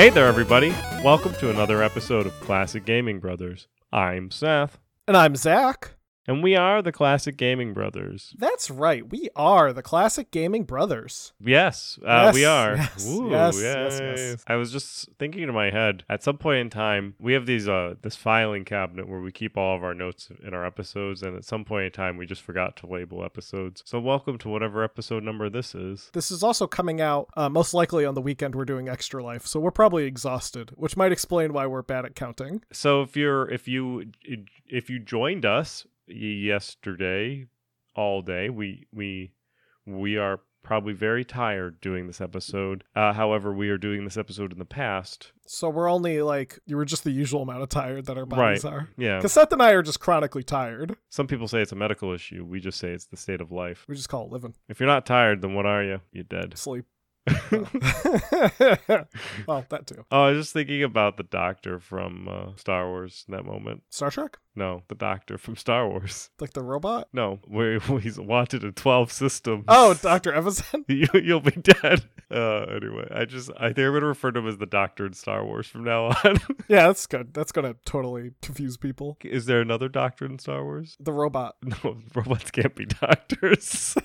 Hey there, everybody. Welcome to another episode of Classic Gaming Brothers. I'm Seth, And I'm Zach. And we are the Classic Gaming Brothers. That's right. We are the Classic Gaming Brothers. Yes, uh, we are. yes, Ooh, yes, yes, yes. I was just thinking in my head. At some point in time, we have these uh this filing cabinet where we keep all of our notes in our episodes, and at some point in time, we just forgot to label episodes. So welcome to whatever episode number this is. This is also coming out uh, most likely on the weekend we're doing Extra Life, so we're probably exhausted, which might explain why we're bad at counting. So if you're if you if you joined us yesterday all day, we we we are probably very tired doing this episode. Uh, however, we are doing this episode in the past. So we're only like, you were just the usual amount of tired that our bodies Right. are. Yeah. Because Seth and I are just chronically tired. Some people say it's a medical issue. We just say it's the state of life. We just call it living. If you're not tired, then what are you? You're dead. Sleep. well, that too. Oh, I was just thinking about the doctor from uh, Star Wars in that moment. Star Trek? No, the doctor from Star Wars. Like the robot? No, where he's wanted in 12 systems. Oh, Dr. Evazan? you, you'll be dead. Uh, anyway, I just I think I'm gonna refer to him as the Doctor in Star Wars from now on. yeah, that's good. That's going to totally confuse people. Is there another Doctor in Star Wars? The robot. No, robots can't be doctors.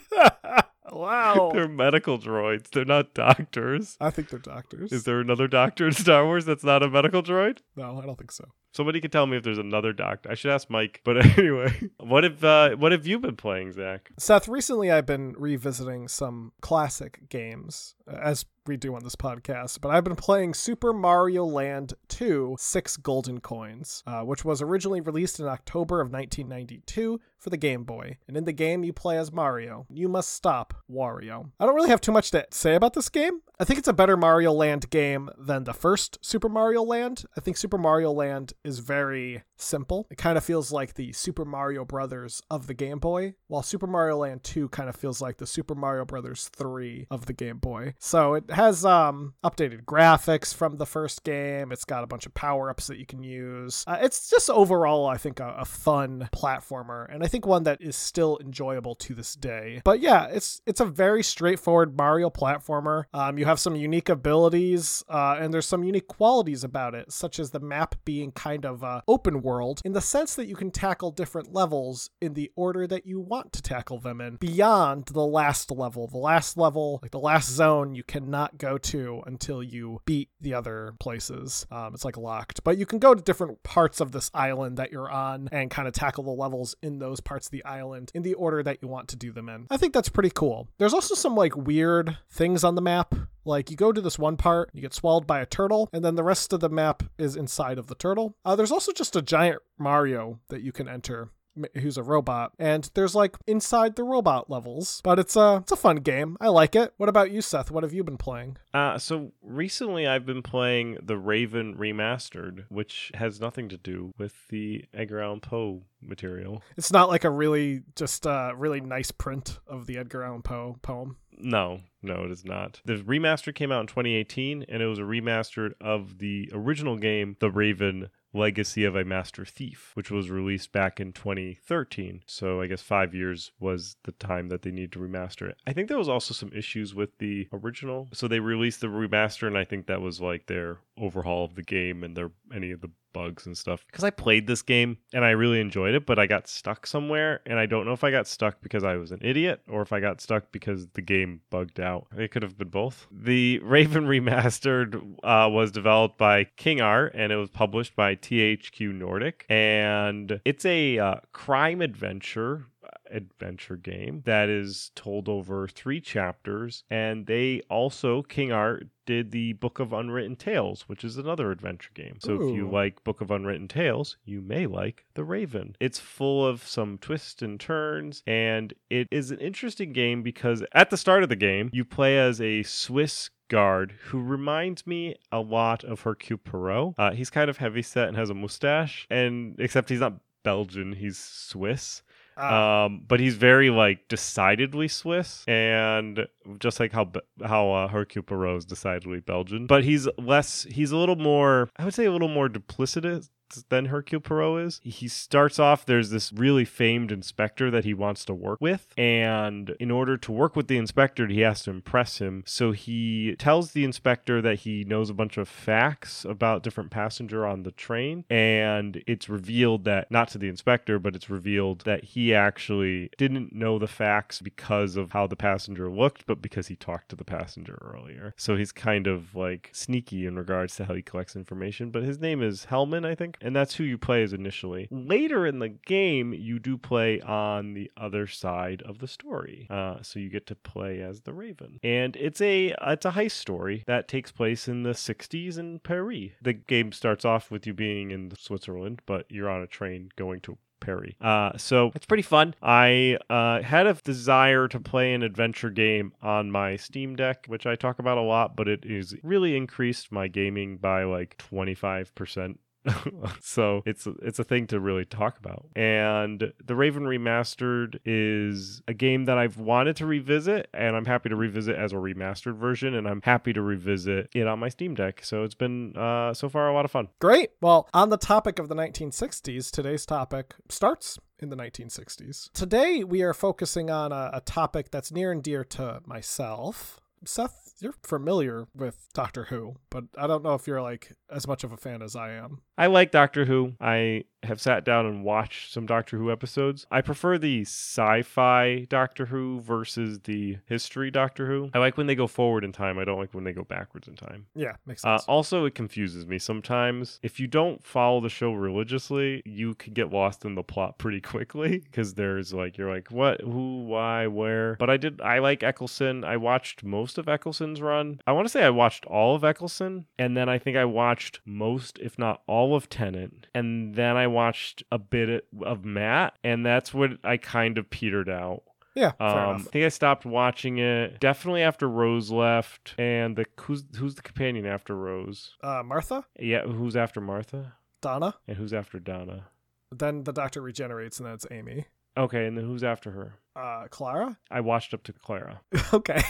Wow. They're medical droids. They're not doctors. I think they're doctors. Is there another Doctor in Star Wars that's not a medical droid? no, I don't think so. Somebody can tell me if there's another Doctor. I should ask Mike. But anyway, what have uh, what have you been playing, Zach? Seth, recently I've been revisiting some classic games, uh, as we do on this podcast, but I've been playing Super Mario Land 2 Six Golden Coins, uh, which was originally released in October of 1992 for the Game Boy. And in the game, you play as Mario. You must stop Wario. I don't really have too much to say about this game. I think it's a better Mario Land game than the first Super Mario Land. I think Super Mario Land is very simple. It kind of feels like the Super Mario Brothers of the Game Boy, while Super Mario Land 2 kind of feels like the Super Mario Brothers 3 of the Game Boy. So it has um updated graphics from the first game. It's got a bunch of power-ups that you can use. Uh, it's just overall I think a, a fun platformer and I think one that is still enjoyable to this day. But yeah, it's it's a very straightforward Mario platformer. Um, you have some unique abilities uh, and there's some unique qualities about it, such as the map being kind of uh, open world in the sense that you can tackle different levels in the order that you want to tackle them in beyond the last level. The last level, like the last zone, you cannot go to until you beat the other places. Um, it's like locked, but you can go to different parts of this island that you're on and kind of tackle the levels in those parts of the island in the order that you want to do them in. I think that's pretty cool. There's also some like weird things on the map. Like you go to this one part, you get swallowed by a turtle, and then the rest of the map is inside of the turtle. Uh, there's also just a giant Mario that you can enter who's a robot and there's like inside the robot levels but it's a it's a fun game. I like it. What about you seth? What have you been playing? Uh, so recently I've been playing the Raven Remastered, which has nothing to do with the Edgar Allan Poe material. it's not like a really just a really nice print of the edgar allan poe poem? No, no, it is not. The remaster came out in 2018, and it was a remastered of the original game, The Raven Legacy of a Master Thief, which was released back in 2013. So I guess five years was the time that they need to remaster it. I think there was also some issues with the original. So they released the remaster, and I think that was like their overhaul of the game and their any of the bugs and stuff. Because I played this game and I really enjoyed it, but I got stuck somewhere, and I don't know if I got stuck because I was an idiot or if I got stuck because the game bugged out. It could have been both. The Raven Remastered uh, was developed by King Art and it was published by THQ Nordic, and it's a uh, crime adventure adventure game that is told over three chapters and they also king art did the book of unwritten tales which is another adventure game so if you like book of unwritten tales you may like the raven it's full of some twists and turns and it is an interesting game because at the start of the game you play as a swiss guard who reminds me a lot of Hercule Poirot. Uh, he's kind of heavy set and has a mustache, and except he's not Belgian, he's Swiss. Ah, Um, but he's very like decidedly Swiss, and just like how how uh, Hercule Poirot is decidedly Belgian. But he's less. He's a little more. I would say a little more duplicitous. Than Hercule Poirot is. He starts off, there's this really famed inspector that he wants to work with. And in order to work with the inspector, he has to impress him. So he tells the inspector that he knows a bunch of facts about different passenger on the train. And it's revealed that, not to the inspector, but it's revealed that he actually didn't know the facts because of how the passenger looked, but because he talked to the passenger earlier. So he's kind of like sneaky in regards to how he collects information. But his name is Hellman, I think, and that's who you play as initially. Later in the game, you do play on the other side of the story, uh, so you get to play as the Raven, and it's a it's a heist story that takes place in the 60s in Paris. The game starts off with you being in Switzerland, but you're on a train going to Perry. Uh, so it's pretty fun. I uh, had a desire to play an adventure game on my Steam Deck, which I talk about a lot, but it is really increased my gaming by like 25% so it's it's a thing to really talk about. And the Raven Remastered is a game that I've wanted to revisit, and I'm happy to revisit as a remastered version, and I'm happy to revisit it on my Steam Deck. So it's been uh, so far a lot of fun. Great. Well, on the topic of the 1960s, today's topic starts in the 1960s. Today we are focusing on a, a topic that's near and dear to myself. Seth you're familiar with Doctor Who, but I don't know if you're like as much of a fan as I am. I like Doctor Who. I have sat down and watched some Doctor Who episodes. I prefer the sci-fi Doctor Who versus the history Doctor Who. I like when they go forward in time. I don't like when they go backwards in time. Yeah, makes Uh, also, it confuses me sometimes. If you don't follow the show religiously, you can get lost in the plot pretty quickly because there's like you're like what, who, why, where. But I did. I like Eccleston. I watched most of Eccleston's run. I want to say I watched all of Eccleston, and then I think I watched most, if not all, of Tennant, and then I watched a bit of Matt, and that's when I kind of petered out. yeah, Um, I think I stopped watching it definitely after Rose left, and the who's who's the companion after Rose? Uh, Martha, Yeah, who's after Martha, Donna, and who's after Donna? then the Doctor regenerates, and then it's Amy. Okay, and then who's after her? Uh, Clara. I watched up to Clara. okay.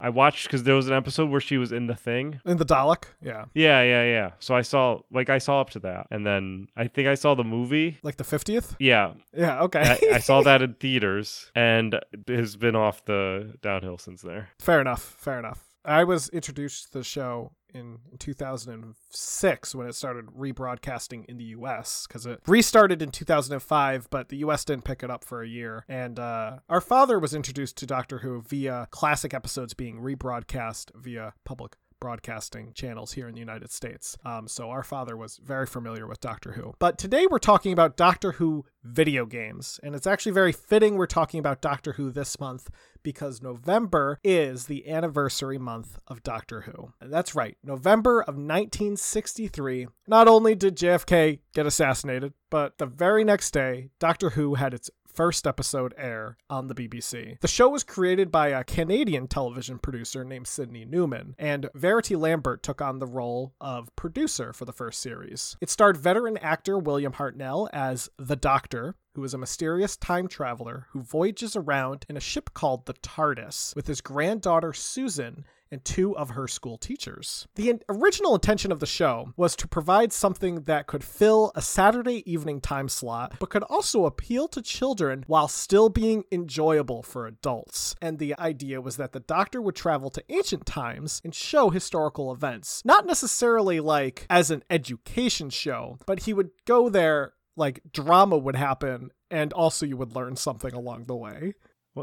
I watched because there was an episode where she was in the thing. in the Dalek. Yeah, Yeah, yeah, yeah. So I saw like I saw up to that, and then I think I saw the movie. like the fiftieth. Yeah, Yeah. Okay. I, I saw that in theaters, and it has been off the downhill since there. Fair enough. Fair enough. I was introduced to the show in 2006 when it started rebroadcasting in the US because it restarted in 2005, but the US didn't pick it up for a year. And uh, our father was introduced to Doctor Who via classic episodes being rebroadcast via public broadcasting channels here in the United States. Um, so our father was very familiar with Doctor Who. But today we're talking about Doctor Who video games, and it's actually very fitting we're talking about Doctor Who this month because November is the anniversary month of Doctor Who. And that's right, November of 1963. Not only did JFK get assassinated, but the very next day, Doctor Who had its first episode air on the BBC. The show was created by a Canadian television producer named Sydney Newman, and Verity Lambert took on the role of producer for the first series. It starred veteran actor William Hartnell as the Doctor, who is a mysterious time traveler who voyages around in a ship called the TARDIS with his granddaughter Susan and two of her school teachers. The in- original intention of the show was to provide something that could fill a Saturday evening time slot, but could also appeal to children while still being enjoyable for adults. And the idea was that the Doctor would travel to ancient times and show historical events. Not necessarily like as an education show, but he would go there like drama would happen and also you would learn something along the way.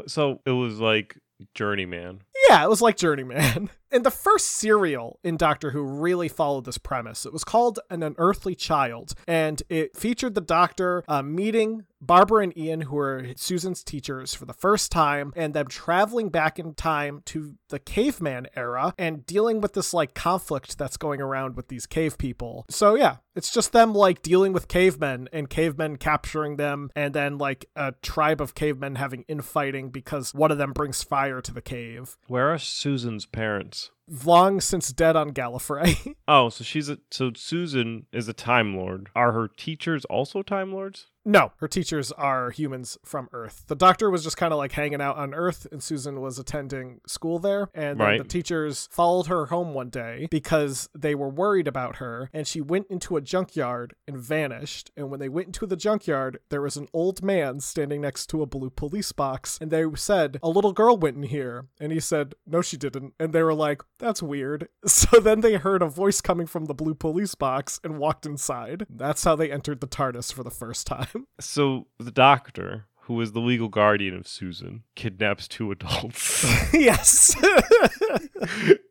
So it was like Journeyman. Yeah, it was like Journeyman. And the first serial in Doctor Who really followed this premise. It was called An Unearthly Child, and it featured the Doctor uh, meeting Barbara and Ian, who were Susan's teachers, for the first time, and them traveling back in time to the caveman era and dealing with this like conflict that's going around with these cave people. So, yeah, it's just them like dealing with cavemen and cavemen capturing them, and then like a tribe of cavemen having infighting because one of them brings fire to the cave. Where are Susan's parents? Long since dead on Gallifrey. Oh, so she's a so Susan is a Time Lord. Are her teachers also Time Lords? no, her teachers are humans from Earth. The doctor was just kind of like hanging out on Earth, and Susan was attending school there. And Right. the teachers followed her home one day because they were worried about her. And she went into a junkyard and vanished. And when they went into the junkyard, there was an old man standing next to a blue police box. And they said, A little girl went in here. And he said, No, she didn't. And they were like, That's weird. So then they heard a voice coming from the blue police box and walked inside. That's how they entered the TARDIS for the first time. So the doctor, who is the legal guardian of Susan, kidnaps two adults yes.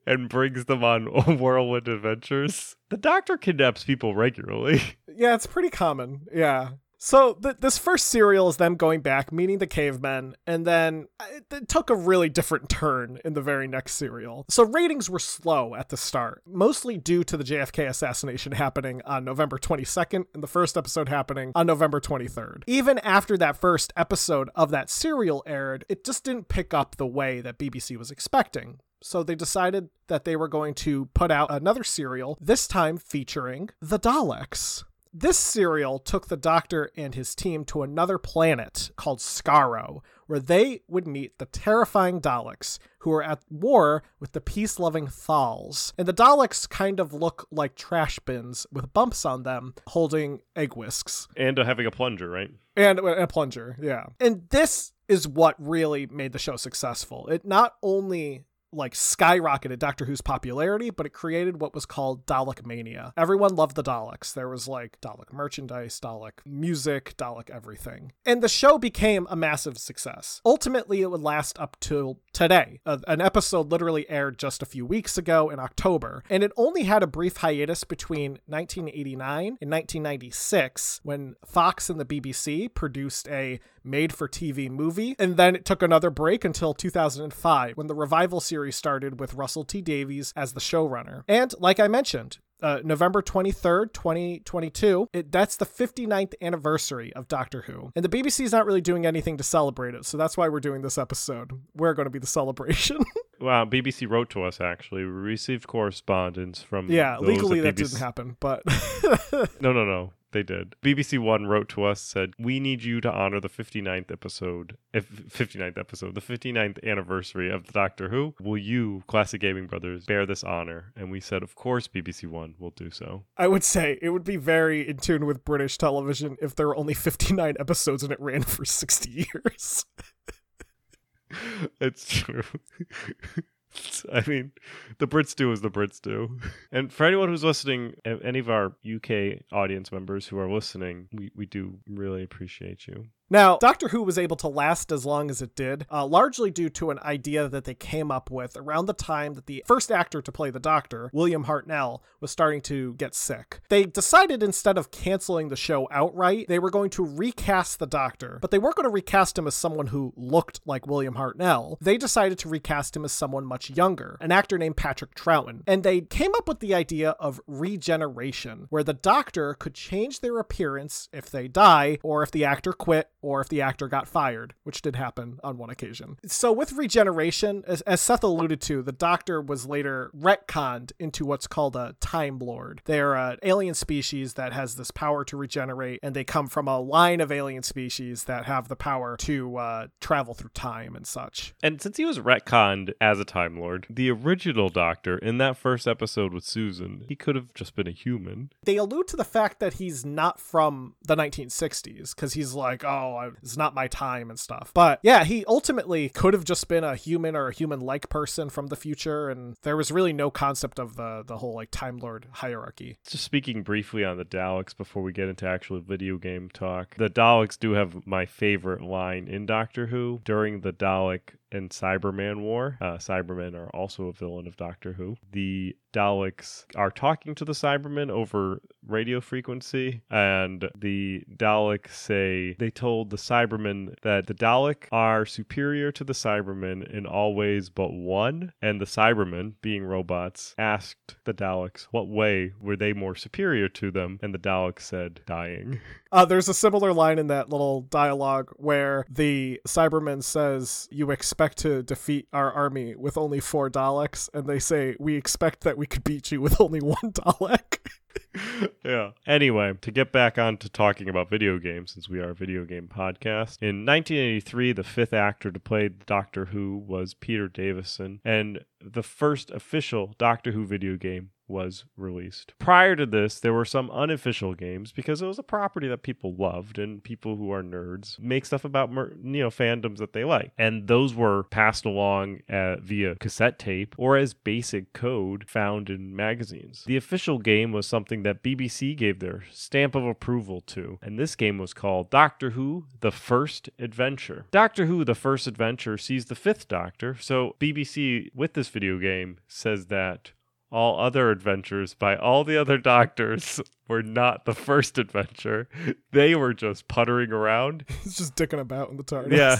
and brings them on whirlwind adventures. The doctor kidnaps people regularly. yeah, it's pretty common. Yeah. So th- this first serial is them going back, meeting the cavemen, and then it, it took a really different turn in the very next serial. So ratings were slow at the start, mostly due to the JFK assassination happening on November 22nd and the first episode happening on November 23rd. Even after that first episode of that serial aired, it just didn't pick up the way that BBC was expecting. So they decided that they were going to put out another serial, this time featuring the Daleks. This serial took the Doctor and his team to another planet called Skaro, where they would meet the terrifying Daleks, who are at war with the peace loving Thals. And the Daleks kind of look like trash bins with bumps on them, holding egg whisks. And uh, having a plunger, right? And a plunger, yeah. And this is what really made the show successful. It not only like skyrocketed Doctor Who's popularity, but it created what was called Dalek mania. Everyone loved the Daleks. There was like Dalek merchandise, Dalek music, Dalek everything. And the show became a massive success. Ultimately, it would last up till today. An episode literally aired just a few weeks ago in October, and it only had a brief hiatus between 1989 and 1996 when Fox and the BBC produced a made for TV movie. And then it took another break until 2005 when the revival series started with Russell T Davies as the showrunner. And like I mentioned, uh, November 23rd, 2022. It, that's the 59th anniversary of Doctor Who. And the BBC is not really doing anything to celebrate it. So that's why we're doing this episode. We're going to be the celebration. Wow, BBC wrote to us actually. We received correspondence from yeah, legally at that BBC didn't happen, but No, no, no. They did. BBC One wrote to us said, "We need you to honor the 59th episode, if 59th episode, the 59th anniversary of the Doctor Who. Will you, Classic Gaming Brothers, bear this honor?" And we said, "Of course, BBC One will do so." I would say it would be very in tune with British television if there were only 59 episodes and it ran for 60 years. it's true. I mean, the Brits do as the Brits do. And for anyone who's listening, any of our UK audience members who are listening, we, we do really appreciate you. Now, Doctor Who was able to last as long as it did, uh, largely due to an idea that they came up with around the time that the first actor to play the Doctor, William Hartnell, was starting to get sick. They decided instead of canceling the show outright, they were going to recast the Doctor, but they weren't going to recast him as someone who looked like William Hartnell. They decided to recast him as someone much younger, an actor named Patrick Troughton. And they came up with the idea of regeneration, where the Doctor could change their appearance if they die, or if the actor quit, or if the actor got fired, which did happen on one occasion. So, with regeneration, as, as Seth alluded to, the Doctor was later retconned into what's called a Time Lord. They're an alien species that has this power to regenerate, and they come from a line of alien species that have the power to uh, travel through time and such. And since he was retconned as a Time Lord, the original Doctor in that first episode with Susan, he could have just been a human. They allude to the fact that he's not from the 1960s because he's like, oh, It's not my time and stuff. But yeah, he ultimately could have just been a human or a human like person from the future. And there was really no concept of the, the whole like Time Lord hierarchy. Just speaking briefly on the Daleks before we get into actual video game talk, the Daleks do have my favorite line in Doctor Who during the Dalek and Cyberman War. Uh, Cybermen are also a villain of Doctor Who. The Daleks are talking to the Cybermen over radio frequency, and the Daleks say they told the Cybermen that the Dalek are superior to the Cybermen in all ways but one, and the Cybermen, being robots, asked the Daleks what way were they more superior to them, and the Daleks said dying. Uh, there's a similar line in that little dialogue where the Cyberman says, You expect to defeat our army with only four Daleks, and they say we expect that we could beat you with only one Dalek. yeah. Anyway, to get back on to talking about video games, since we are a video game podcast, in 1983, the fifth actor to play Doctor Who was Peter Davison, and the first official Doctor Who video game was released. Prior to this, there were some unofficial games because it was a property that people loved and people who are nerds make stuff about you know fandoms that they like. And those were passed along uh, via cassette tape or as basic code found in magazines. The official game was something that BBC gave their stamp of approval to, and this game was called Doctor Who: The First Adventure. Doctor Who: The First Adventure sees the 5th Doctor, so BBC with this video game says that all other adventures by all the other doctors were not the first adventure. They were just puttering around. He's just dicking about in the TARDIS. Yeah,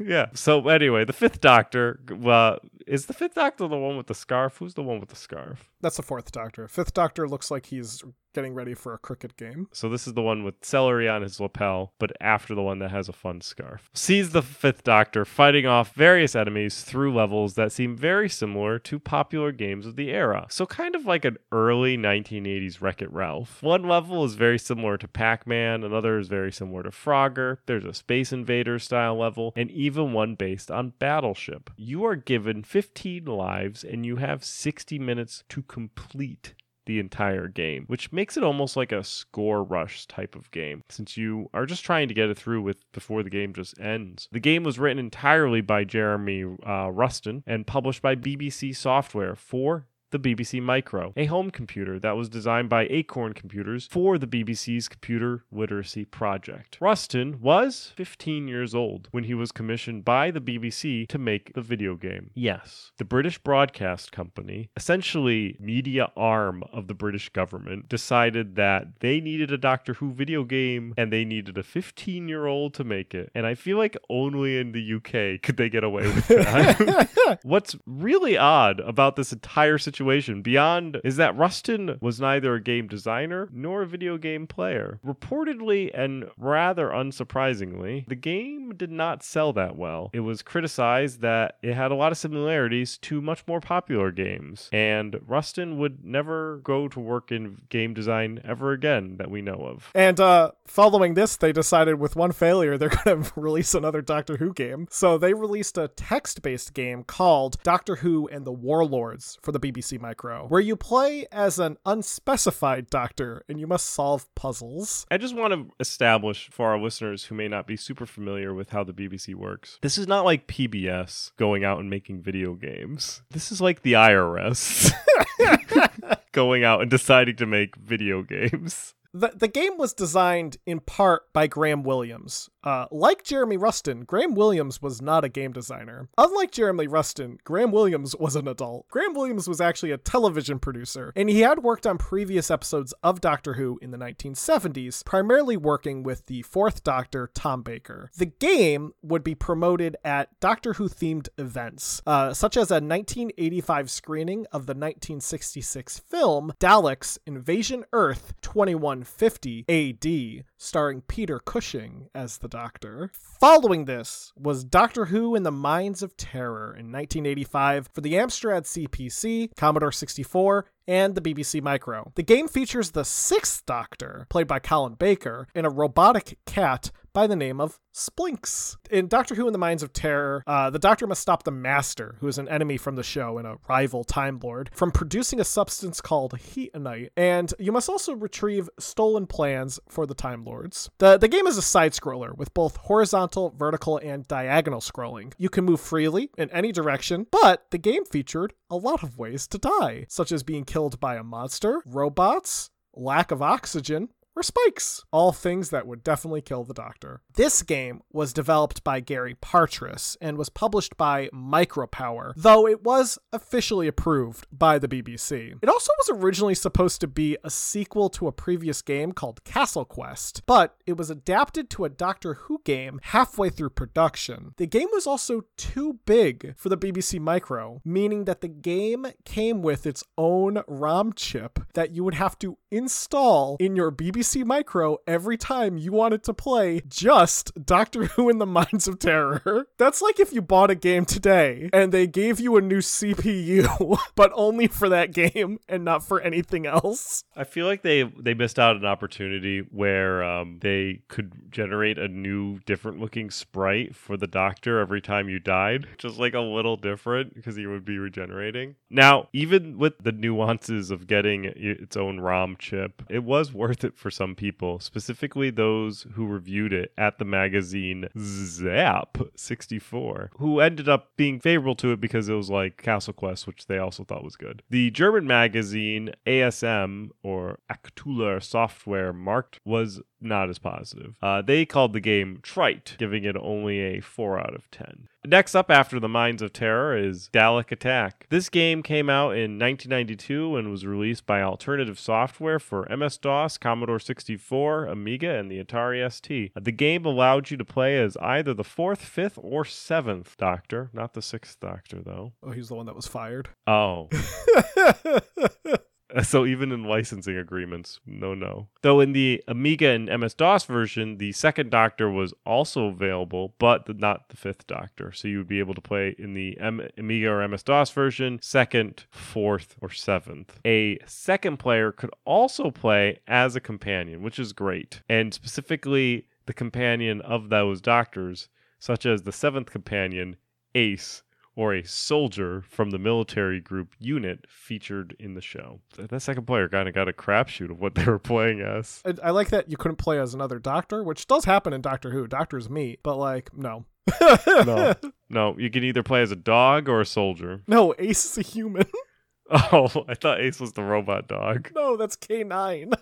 yeah. So anyway, the fifth Doctor. Uh, is the fifth Doctor the one with the scarf? Who's the one with the scarf? That's the fourth Doctor. Fifth Doctor looks like he's getting ready for a cricket game. So this is the one with celery on his lapel, but after the one that has a fun scarf. Sees the fifth Doctor fighting off various enemies through levels that seem very similar to popular games of the era. So kind of like an early 1980s Wreck It Ralph. One level is very similar to Pac Man, another is very similar to Frogger. There's a Space Invader style level, and even one based on Battleship. You are given 15 lives and you have 60 minutes to complete the entire game, which makes it almost like a score rush type of game, since you are just trying to get it through with before the game just ends. The game was written entirely by Jeremy uh, Ruston and published by BBC Software for the BBC Micro, a home computer that was designed by Acorn Computers for the BBC's computer literacy project. Ruston was 15 years old when he was commissioned by the BBC to make the video game. Yes, the British Broadcast Company, essentially media arm of the British government, decided that they needed a Doctor Who video game and they needed a 15 year old to make it. And I feel like only in the UK could they get away with that. What's really odd about this entire situation situation beyond is that Ruston was neither a game designer nor a video game player. Reportedly and rather unsurprisingly, the game did not sell that well. It was criticized that it had a lot of similarities to much more popular games, and Ruston would never go to work in game design ever again that we know of. And uh, following this, they decided with one failure, they're going to release another Doctor Who game. So they released a text based game called Doctor Who and the Warlords for the BBC Micro, where you play as an unspecified doctor and you must solve puzzles. I just want to establish for our listeners who may not be super familiar with how the BBC works this is not like PBS going out and making video games. This is like the IRS going out and deciding to make video games. The, the game was designed in part by Graham Williams. Uh, like Jeremy Ruston, Graham Williams was not a game designer. Unlike Jeremy Ruston, Graham Williams was an adult. Graham Williams was actually a television producer, and he had worked on previous episodes of Doctor Who in the 1970s, primarily working with the fourth Doctor, Tom Baker. The game would be promoted at Doctor Who themed events, uh, such as a 1985 screening of the 1966 film Daleks Invasion Earth 21 150 AD, starring Peter Cushing as the Doctor. Following this was Doctor Who in the Mines of Terror in 1985 for the Amstrad CPC, Commodore 64, and the BBC Micro. The game features the Sixth Doctor, played by Colin Baker, and a robotic cat by the name of Splinks. In Doctor Who in the Mines of Terror, uh, the Doctor must stop the Master, who is an enemy from the show and a rival Time Lord, from producing a substance called Heatonite, and you must also retrieve stolen plans for the Time Lords. The, the game is a side scroller with both horizontal, vertical, and diagonal scrolling. You can move freely in any direction, but the game featured a lot of ways to die, such as being killed by a monster, robots, lack of oxygen, or spikes, all things that would definitely kill the Doctor. This game was developed by Gary Partis and was published by Micropower, though it was officially approved by the BBC. It also was originally supposed to be a sequel to a previous game called Castle Quest, but it was adapted to a Doctor Who game halfway through production. The game was also too big for the BBC Micro, meaning that the game came with its own ROM chip that you would have to install in your BBC BBC Micro every time you wanted to play just Doctor Who in the Mines of Terror. That's like if you bought a game today and they gave you a new CPU, but only for that game and not for anything else. I feel like they they missed out an opportunity where um, they could generate a new, different looking sprite for the Doctor every time you died, just like a little different because he would be regenerating. Now, even with the nuances of getting its own ROM chip, it was worth it for some people, specifically those who reviewed it at the magazine Zap 64, who ended up being favorable to it because it was like Castle Quest, which they also thought was good. The German magazine ASM, or Aktueller Software Markt, was not as positive. Uh, they called the game trite, giving it only a 4 out of 10. Next up after the Mines of Terror is Dalek Attack. This game came out in 1992 and was released by Alternative Software for MS DOS, Commodore 64, Amiga, and the Atari ST. The game allowed you to play as either the fourth, fifth, or seventh Doctor, not the sixth Doctor, though. Oh, he's the one that was fired. Oh. So even in licensing agreements, no, no. Though in the Amiga and MS DOS version, the second Doctor was also available, but the, not the fifth Doctor. So you would be able to play in the M- Amiga or MS DOS version, second, fourth, or seventh. A second player could also play as a companion, which is great, and specifically the companion of those Doctors, such as the seventh companion, Ace or a soldier from the military group unit featured in the show. That second player kind of got a crapshoot of what they were playing as. I, I, like that you couldn't play as another doctor, which does happen in Doctor Who. Doctor's meet, but like, no. no, no, you can either play as a dog or a soldier. No, Ace is a human. oh, I thought Ace was the robot dog. No, that's K9.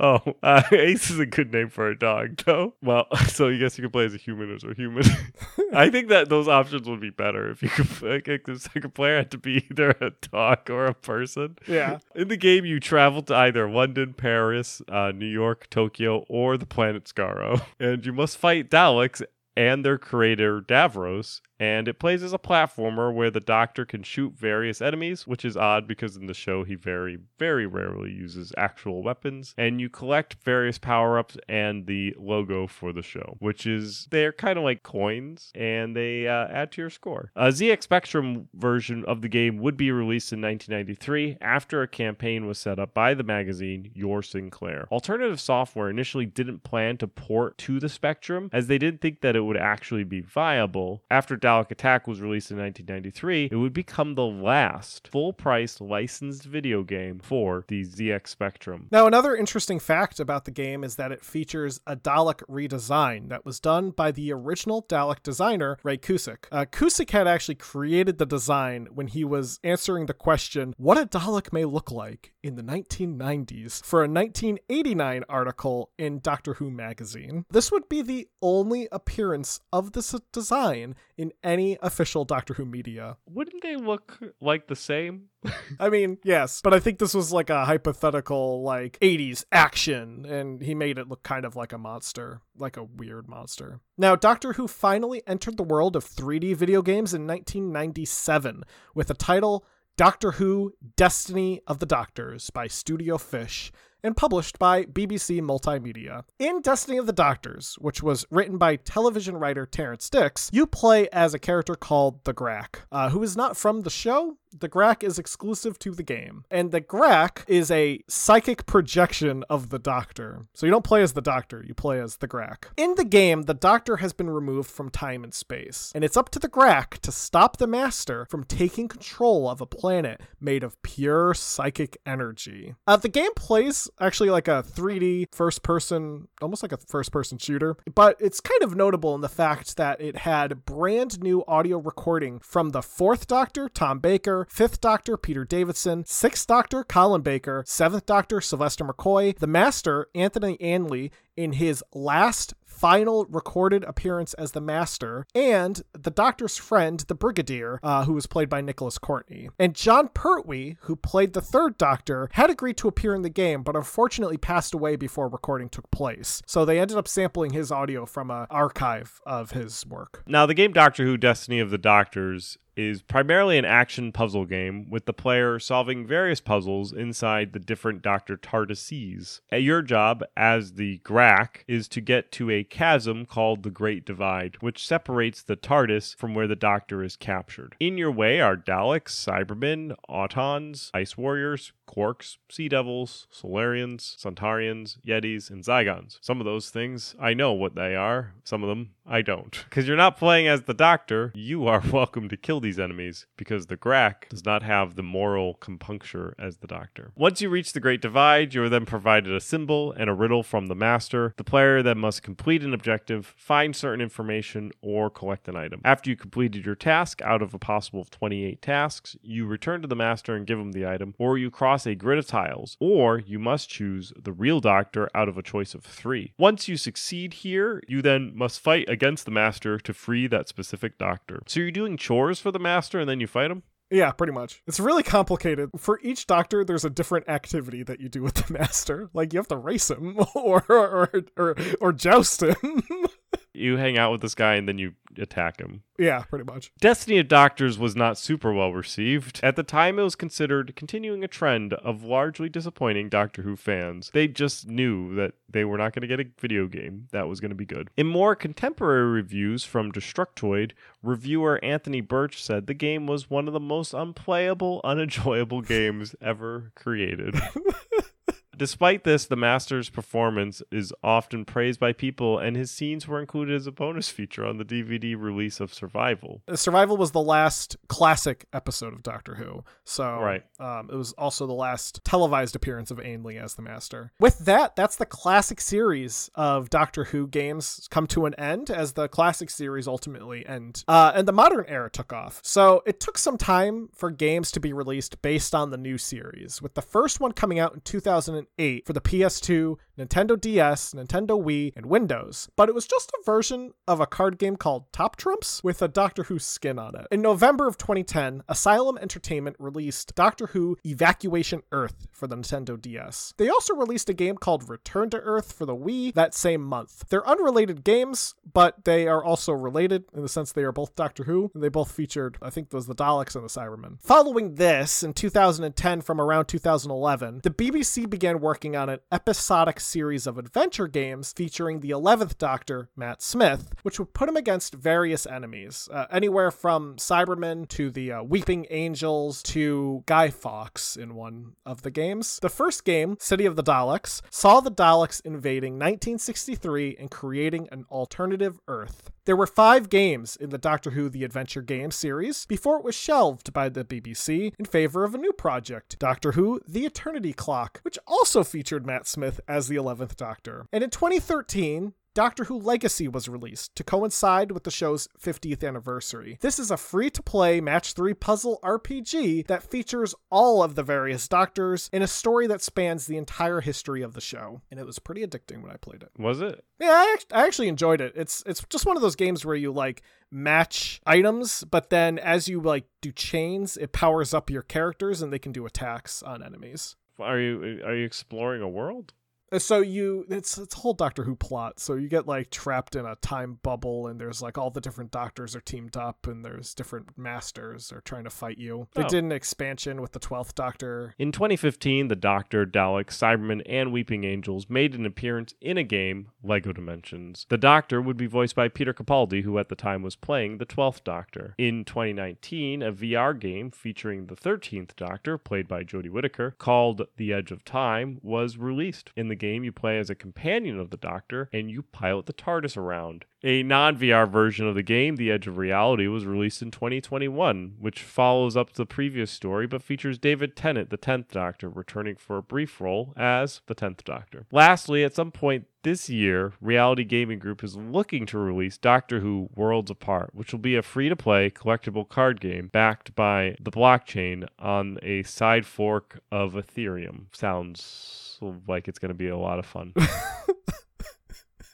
Oh, uh, Ace is a good name for a dog, though. Well, so I guess you can play as a human or a human. I think that those options would be better if you could. Like, the second player had to be either a dog or a person. Yeah. In the game, you travel to either London, Paris, uh, New York, Tokyo, or the planet Skaro, and you must fight Daleks and their creator Davros and it plays as a platformer where the doctor can shoot various enemies, which is odd because in the show he very, very rarely uses actual weapons. And you collect various power ups and the logo for the show, which is they're kind of like coins and they uh, add to your score. A ZX Spectrum version of the game would be released in 1993 after a campaign was set up by the magazine Your Sinclair. Alternative Software initially didn't plan to port to the Spectrum as they didn't think that it would actually be viable. After Dalek Attack was released in 1993, it would become the last full price licensed video game for the ZX Spectrum. Now, another interesting fact about the game is that it features a Dalek redesign that was done by the original Dalek designer, Ray Cusick. Uh, had actually created the design when he was answering the question, What a Dalek may look like in the 1990s, for a 1989 article in Doctor Who magazine. This would be the only appearance of this design in any official Doctor Who media. Wouldn't they look like the same? I mean, yes, but I think this was like a hypothetical, like 80s action, and he made it look kind of like a monster, like a weird monster. Now, Doctor Who finally entered the world of 3D video games in 1997 with the title Doctor Who Destiny of the Doctors by Studio Fish and published by BBC Multimedia. In Destiny of the Doctors, which was written by television writer Terrance Dicks, you play as a character called the Grak, uh, who is not from the show, the Grak is exclusive to the game. And the Grak is a psychic projection of the Doctor. So you don't play as the Doctor, you play as the Grak. In the game, the Doctor has been removed from time and space, and it's up to the Grak to stop the Master from taking control of a planet made of pure psychic energy. Uh, the game plays actually like a 3D first person, almost like a first person shooter, but it's kind of notable in the fact that it had brand new audio recording from the fourth Doctor, Tom Baker, Fifth Doctor Peter Davidson, Sixth Doctor Colin Baker, Seventh Doctor Sylvester McCoy, The Master Anthony Ainley in his last final recorded appearance as the Master, and the Doctor's friend, the Brigadier, uh, who was played by Nicholas Courtney. And Jon Pertwee, who played the third Doctor, had agreed to appear in the game, but unfortunately passed away before recording took place. So they ended up sampling his audio from an archive of his work. Now, the game Doctor Who Destiny of the Doctors is primarily an action puzzle game with the player solving various puzzles inside the different Dr. TARDISes. Your job as the Grak is to get to a chasm called the Great Divide, which separates the TARDIS from where the Doctor is captured. In your way are Daleks, Cybermen, Autons, Ice Warriors, Quarks, Sea Devils, Solarians, Centaurians, Yetis, and Zygons. Some of those things I know what they are, some of them I don't. Because you're not playing as the Doctor, you are welcome to kill these enemies because the Grak does not have the moral compuncture as the Doctor. Once you reach the Great Divide, you are then provided a symbol and a riddle from the Master. The player then must complete an objective, find certain information, or collect an item. After you completed your task out of a possible 28 tasks, you return to the Master and give him the item, or you cross a grid of tiles, or you must choose the real Doctor out of a choice of three. Once you succeed here, you then must fight against the Master to free that specific Doctor. So you're doing chores for the Master and then you fight him? Yeah, pretty much. It's really complicated. For each doctor, there's a different activity that you do with the master. Like you have to race him or or or, or joust him. you hang out with this guy and then you attack him. Yeah, pretty much. Destiny of Doctors was not super well received. At the time, it was considered continuing a trend of largely disappointing Doctor Who fans. They just knew that they were not going to get a video game that was going to be good. In more contemporary reviews from Destructoid, reviewer Anthony Burch said the game was one of the most unplayable, unenjoyable games ever created. Despite this, the Master's performance is often praised by people, and his scenes were included as a bonus feature on the DVD release of Survival. Survival was the last classic episode of Doctor Who, so right. Um, it was also the last televised appearance of Ainley as the Master. With that, that's the classic series of Doctor Who games come to an end as the classic series ultimately end, uh, and the modern era took off. So it took some time for games to be released based on the new series, with the first one coming out in 2008 for the PS2, Nintendo DS, Nintendo Wii, and Windows, but it was just a version of a card game called Top Trumps with a Doctor Who skin on it. In November of 2010, Asylum Entertainment released Doctor Who Evacuation Earth for the Nintendo DS. They also released a game called Return to Earth for the Wii that same month. They're unrelated games, but they are also related in the sense they are both Doctor Who, and they both featured, I think, those the Daleks and the Cybermen. Following this, in 2010 from around 2011, the BBC began working on an episodic series of adventure games featuring the 11th Doctor, Matt Smith, which would put him against various enemies, uh, anywhere from Cybermen to the uh, Weeping Angels to Guy Fawkes in one of the games. The first game, City of the Daleks, saw the Daleks invading 1963 and creating an alternative Earth. There were five games in the Doctor Who The Adventure Game series before it was shelved by the BBC in favor of a new project, Doctor Who The Eternity Clock, which also featured Matt Smith as the 11th Doctor. And in 2013, Doctor Who Legacy was released to coincide with the show's 50th anniversary. This is a free to play match 3 puzzle RPG that features all of the various doctors in a story that spans the entire history of the show. And it was pretty addicting when I played it. Was it? Yeah, I, I actually enjoyed it. It's it's just one of those games where you like match items, but then as you like do chains, it powers up your characters and they can do attacks on enemies. Are you are you exploring a world? Uh, so you it's it's a whole doctor who plot so you get like trapped in a time bubble and there's like all the different doctors are teamed up and there's different masters are trying to fight you they Oh. did an expansion with the 12th doctor In 2015, the Doctor, Dalek, Cybermen, and Weeping Angels made an appearance in a game, Lego Dimensions. The Doctor would be voiced by Peter Capaldi, who at the time was playing the 12th Doctor. In 2019, a VR game featuring the 13th Doctor, played by Jodie Whittaker, called The Edge of Time, was released. In the game, you play as a companion of the Doctor, and you pilot the TARDIS around. A non VR version of the game, The Edge of Reality, was released in 2021, which follows up the previous story but features David Tennant, the 10th Doctor, returning for a brief role as the 10th Doctor. Lastly, at some point this year, Reality Gaming Group is looking to release Doctor Who Worlds Apart, which will be a free to play collectible card game backed by the blockchain on a side fork of Ethereum. Sounds like it's going to be a lot of fun.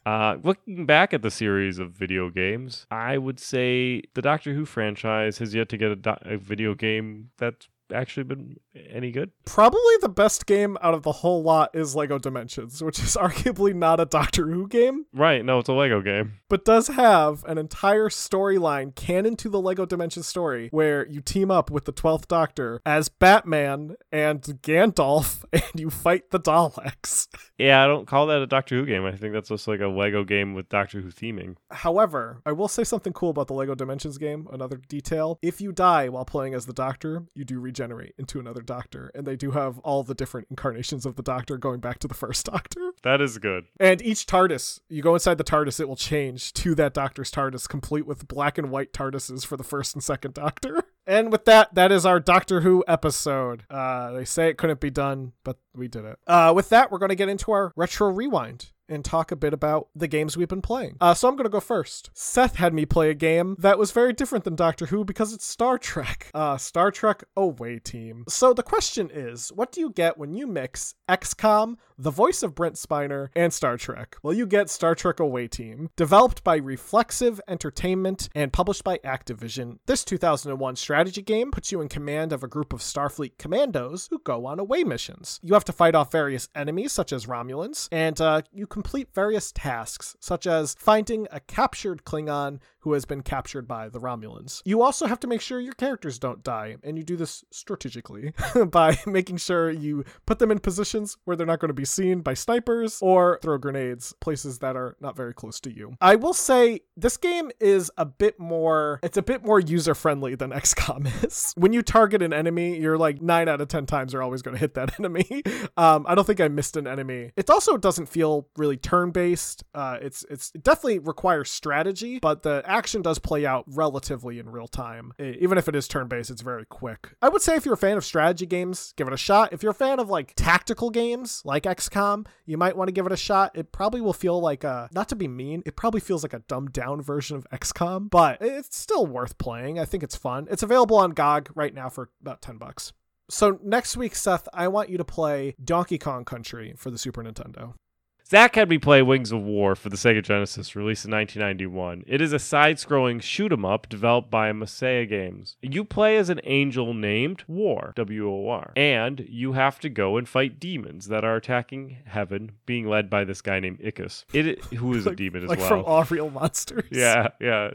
Uh, looking back at the series of video games, I would say the Doctor Who franchise has yet to get a, do- a video game that's actually been any good. Probably the best game out of the whole lot is Lego Dimensions, which is arguably not a Doctor Who game, Right? No, it's a Lego game. but does have an entire storyline canon to the Lego Dimensions story where you team up with the 12th Doctor as Batman and Gandalf and you fight the Daleks. Yeah, I don't call that a Doctor Who game. I think that's just like a Lego game with Doctor Who theming. However, I will say something cool about the Lego Dimensions game. Another detail. If you die while playing as the Doctor, you do regenerate into another Doctor. And they do have all the different incarnations of the Doctor going back to the first Doctor. That is good. And each TARDIS, you go inside the TARDIS, it will change to that Doctor's TARDIS, complete with black and white TARDISes for the first and second Doctor. And with that, that is our Doctor Who episode. Uh, they say it couldn't be done, but we did it. Uh, with that, we're going to get into our retro rewind and talk a bit about the games we've been playing. Uh, so I'm going to go first. Seth had me play a game that was very different than Doctor Who because it's Star Trek. Uh, Star Trek Away Team. So the question is, what do you get when you mix XCOM, the voice of Brent Spiner, and Star Trek? Well, you get Star Trek Away Team, developed by Reflexive Entertainment and published by Activision. This 2001 strategy game puts you in command of a group of Starfleet commandos who go on away missions. You have to fight off various enemies, such as Romulans, and uh, you complete various tasks, such as finding a captured Klingon who has been captured by the Romulans. You also have to make sure your characters don't die, and you do this strategically by making sure you put them in positions where they're not going to be seen by snipers or throw grenades places that are not very close to you. I will say this game is a bit more it's a bit more user friendly than XCOM is. When you target an enemy, you're like 9 out of 10 times you're always going to hit that enemy. Um, I don't think I missed an enemy. It also doesn't feel really turn based. Uh, it's it's it definitely requires strategy, but the action does play out relatively in real time. Even if it is turn based, it's very quick. I would say if you're a fan of strategy games, give it a shot. If you're a fan of like tactical games like XCOM, you might want to give it a shot. It probably will feel like a not to be mean, it probably feels like a dumbed down version of XCOM, but it's still worth playing. I think it's fun. It's available on GOG right now for about 10 bucks. So next week, Seth, I want you to play Donkey Kong Country for the Super Nintendo. Zach had me play Wings of Wor for the Sega Genesis, released in 1991. It is a side scrolling shoot 'em up developed by Masaya Games. You play as an angel named Wor, W O R, and you have to go and fight demons that are attacking heaven, being led by this guy named Ickis, it, who is a demon as like well. from Aaahh!!! Real Monsters. yeah, yeah.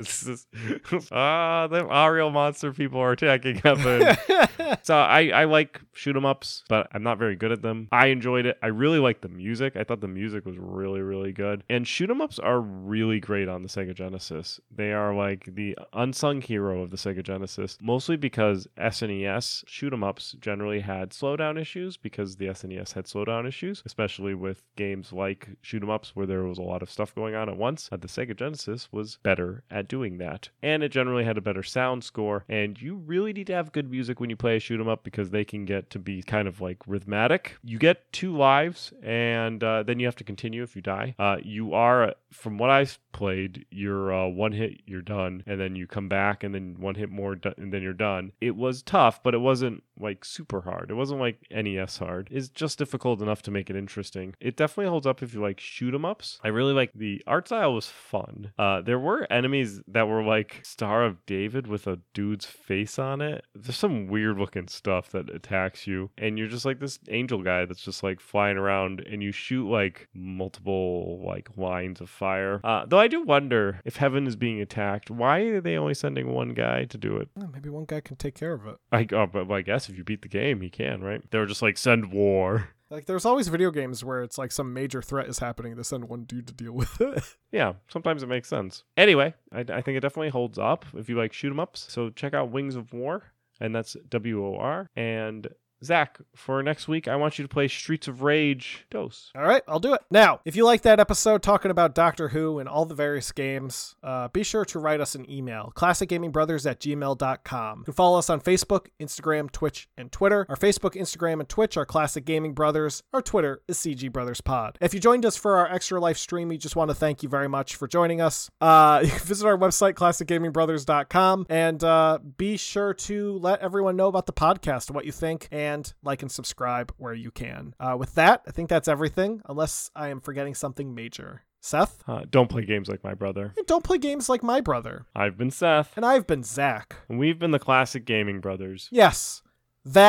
Ah, the Ariel monster people are attacking heaven. so I, I like shoot 'em ups, but I'm not very good at them. I enjoyed it. I really like the music. I thought the music was really, really good. And shoot 'em ups are really great on the Sega Genesis. They are like the unsung hero of the Sega Genesis, mostly because SNES shoot 'em ups generally had slowdown issues because the SNES had slowdown issues, especially with games like shoot 'em ups where there was a lot of stuff going on at once. The Sega Genesis was better at doing that. And it generally had a better sound score. And you really need to have good music when you play a shoot 'em up because they can get to be kind of like rhythmic. You get two lives, and uh, then you have to continue if you die. Uh, you are, from what I've played, you're uh, one hit, you're done, and then you come back, and then one hit more, and then you're done. It was tough, but it wasn't like super hard. It wasn't like NES hard. It's just difficult enough to make it interesting. It definitely holds up if you like shoot 'em ups. I really like the art style was fun. Uh, there were enemies that were like Star of David with a dude's face on it. There's some weird looking stuff that attacks you, and you're just like this angel guy that's just like flying around, and you shoot like multiple like lines of fire. Uh, though I do wonder if heaven is being attacked, why are they only sending one guy to do it? Maybe one guy can take care of it. I, oh, but I guess if you beat the game, he can, right? They were just like send war. Like there's always video games where it's like some major threat is happening to send one dude to deal with it. Yeah, sometimes it makes sense. Anyway, I, I think it definitely holds up if you like shoot 'em ups. So check out Wings of Wor, and that's W O R. And Zach, for next week, I want you to play Streets of Rage Dose. All right, I'll do it. Now, if you like that episode talking about Doctor Who and all the various games, uh, be sure to write us an email, classicgamingbrothers at gmail.com. You can follow us on Facebook, Instagram, Twitch, and Twitter. Our Facebook, Instagram, and Twitch are Classic Gaming Brothers. Our Twitter is CG Brothers Pod. If you joined us for our extra life stream, we just want to thank you very much for joining us. Uh, you can visit our website, classicgamingbrothers.com, and uh, be sure to let everyone know about the podcast, what you think, and like and subscribe where you can. Uh, with that, I think that's everything, unless I am forgetting something major. Seth? Uh, don't play games like my brother. And don't play games like my brother. I've been Seth, And I've been Zach. and we've been the classic gaming brothers. Yes. That's,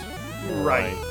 That's right.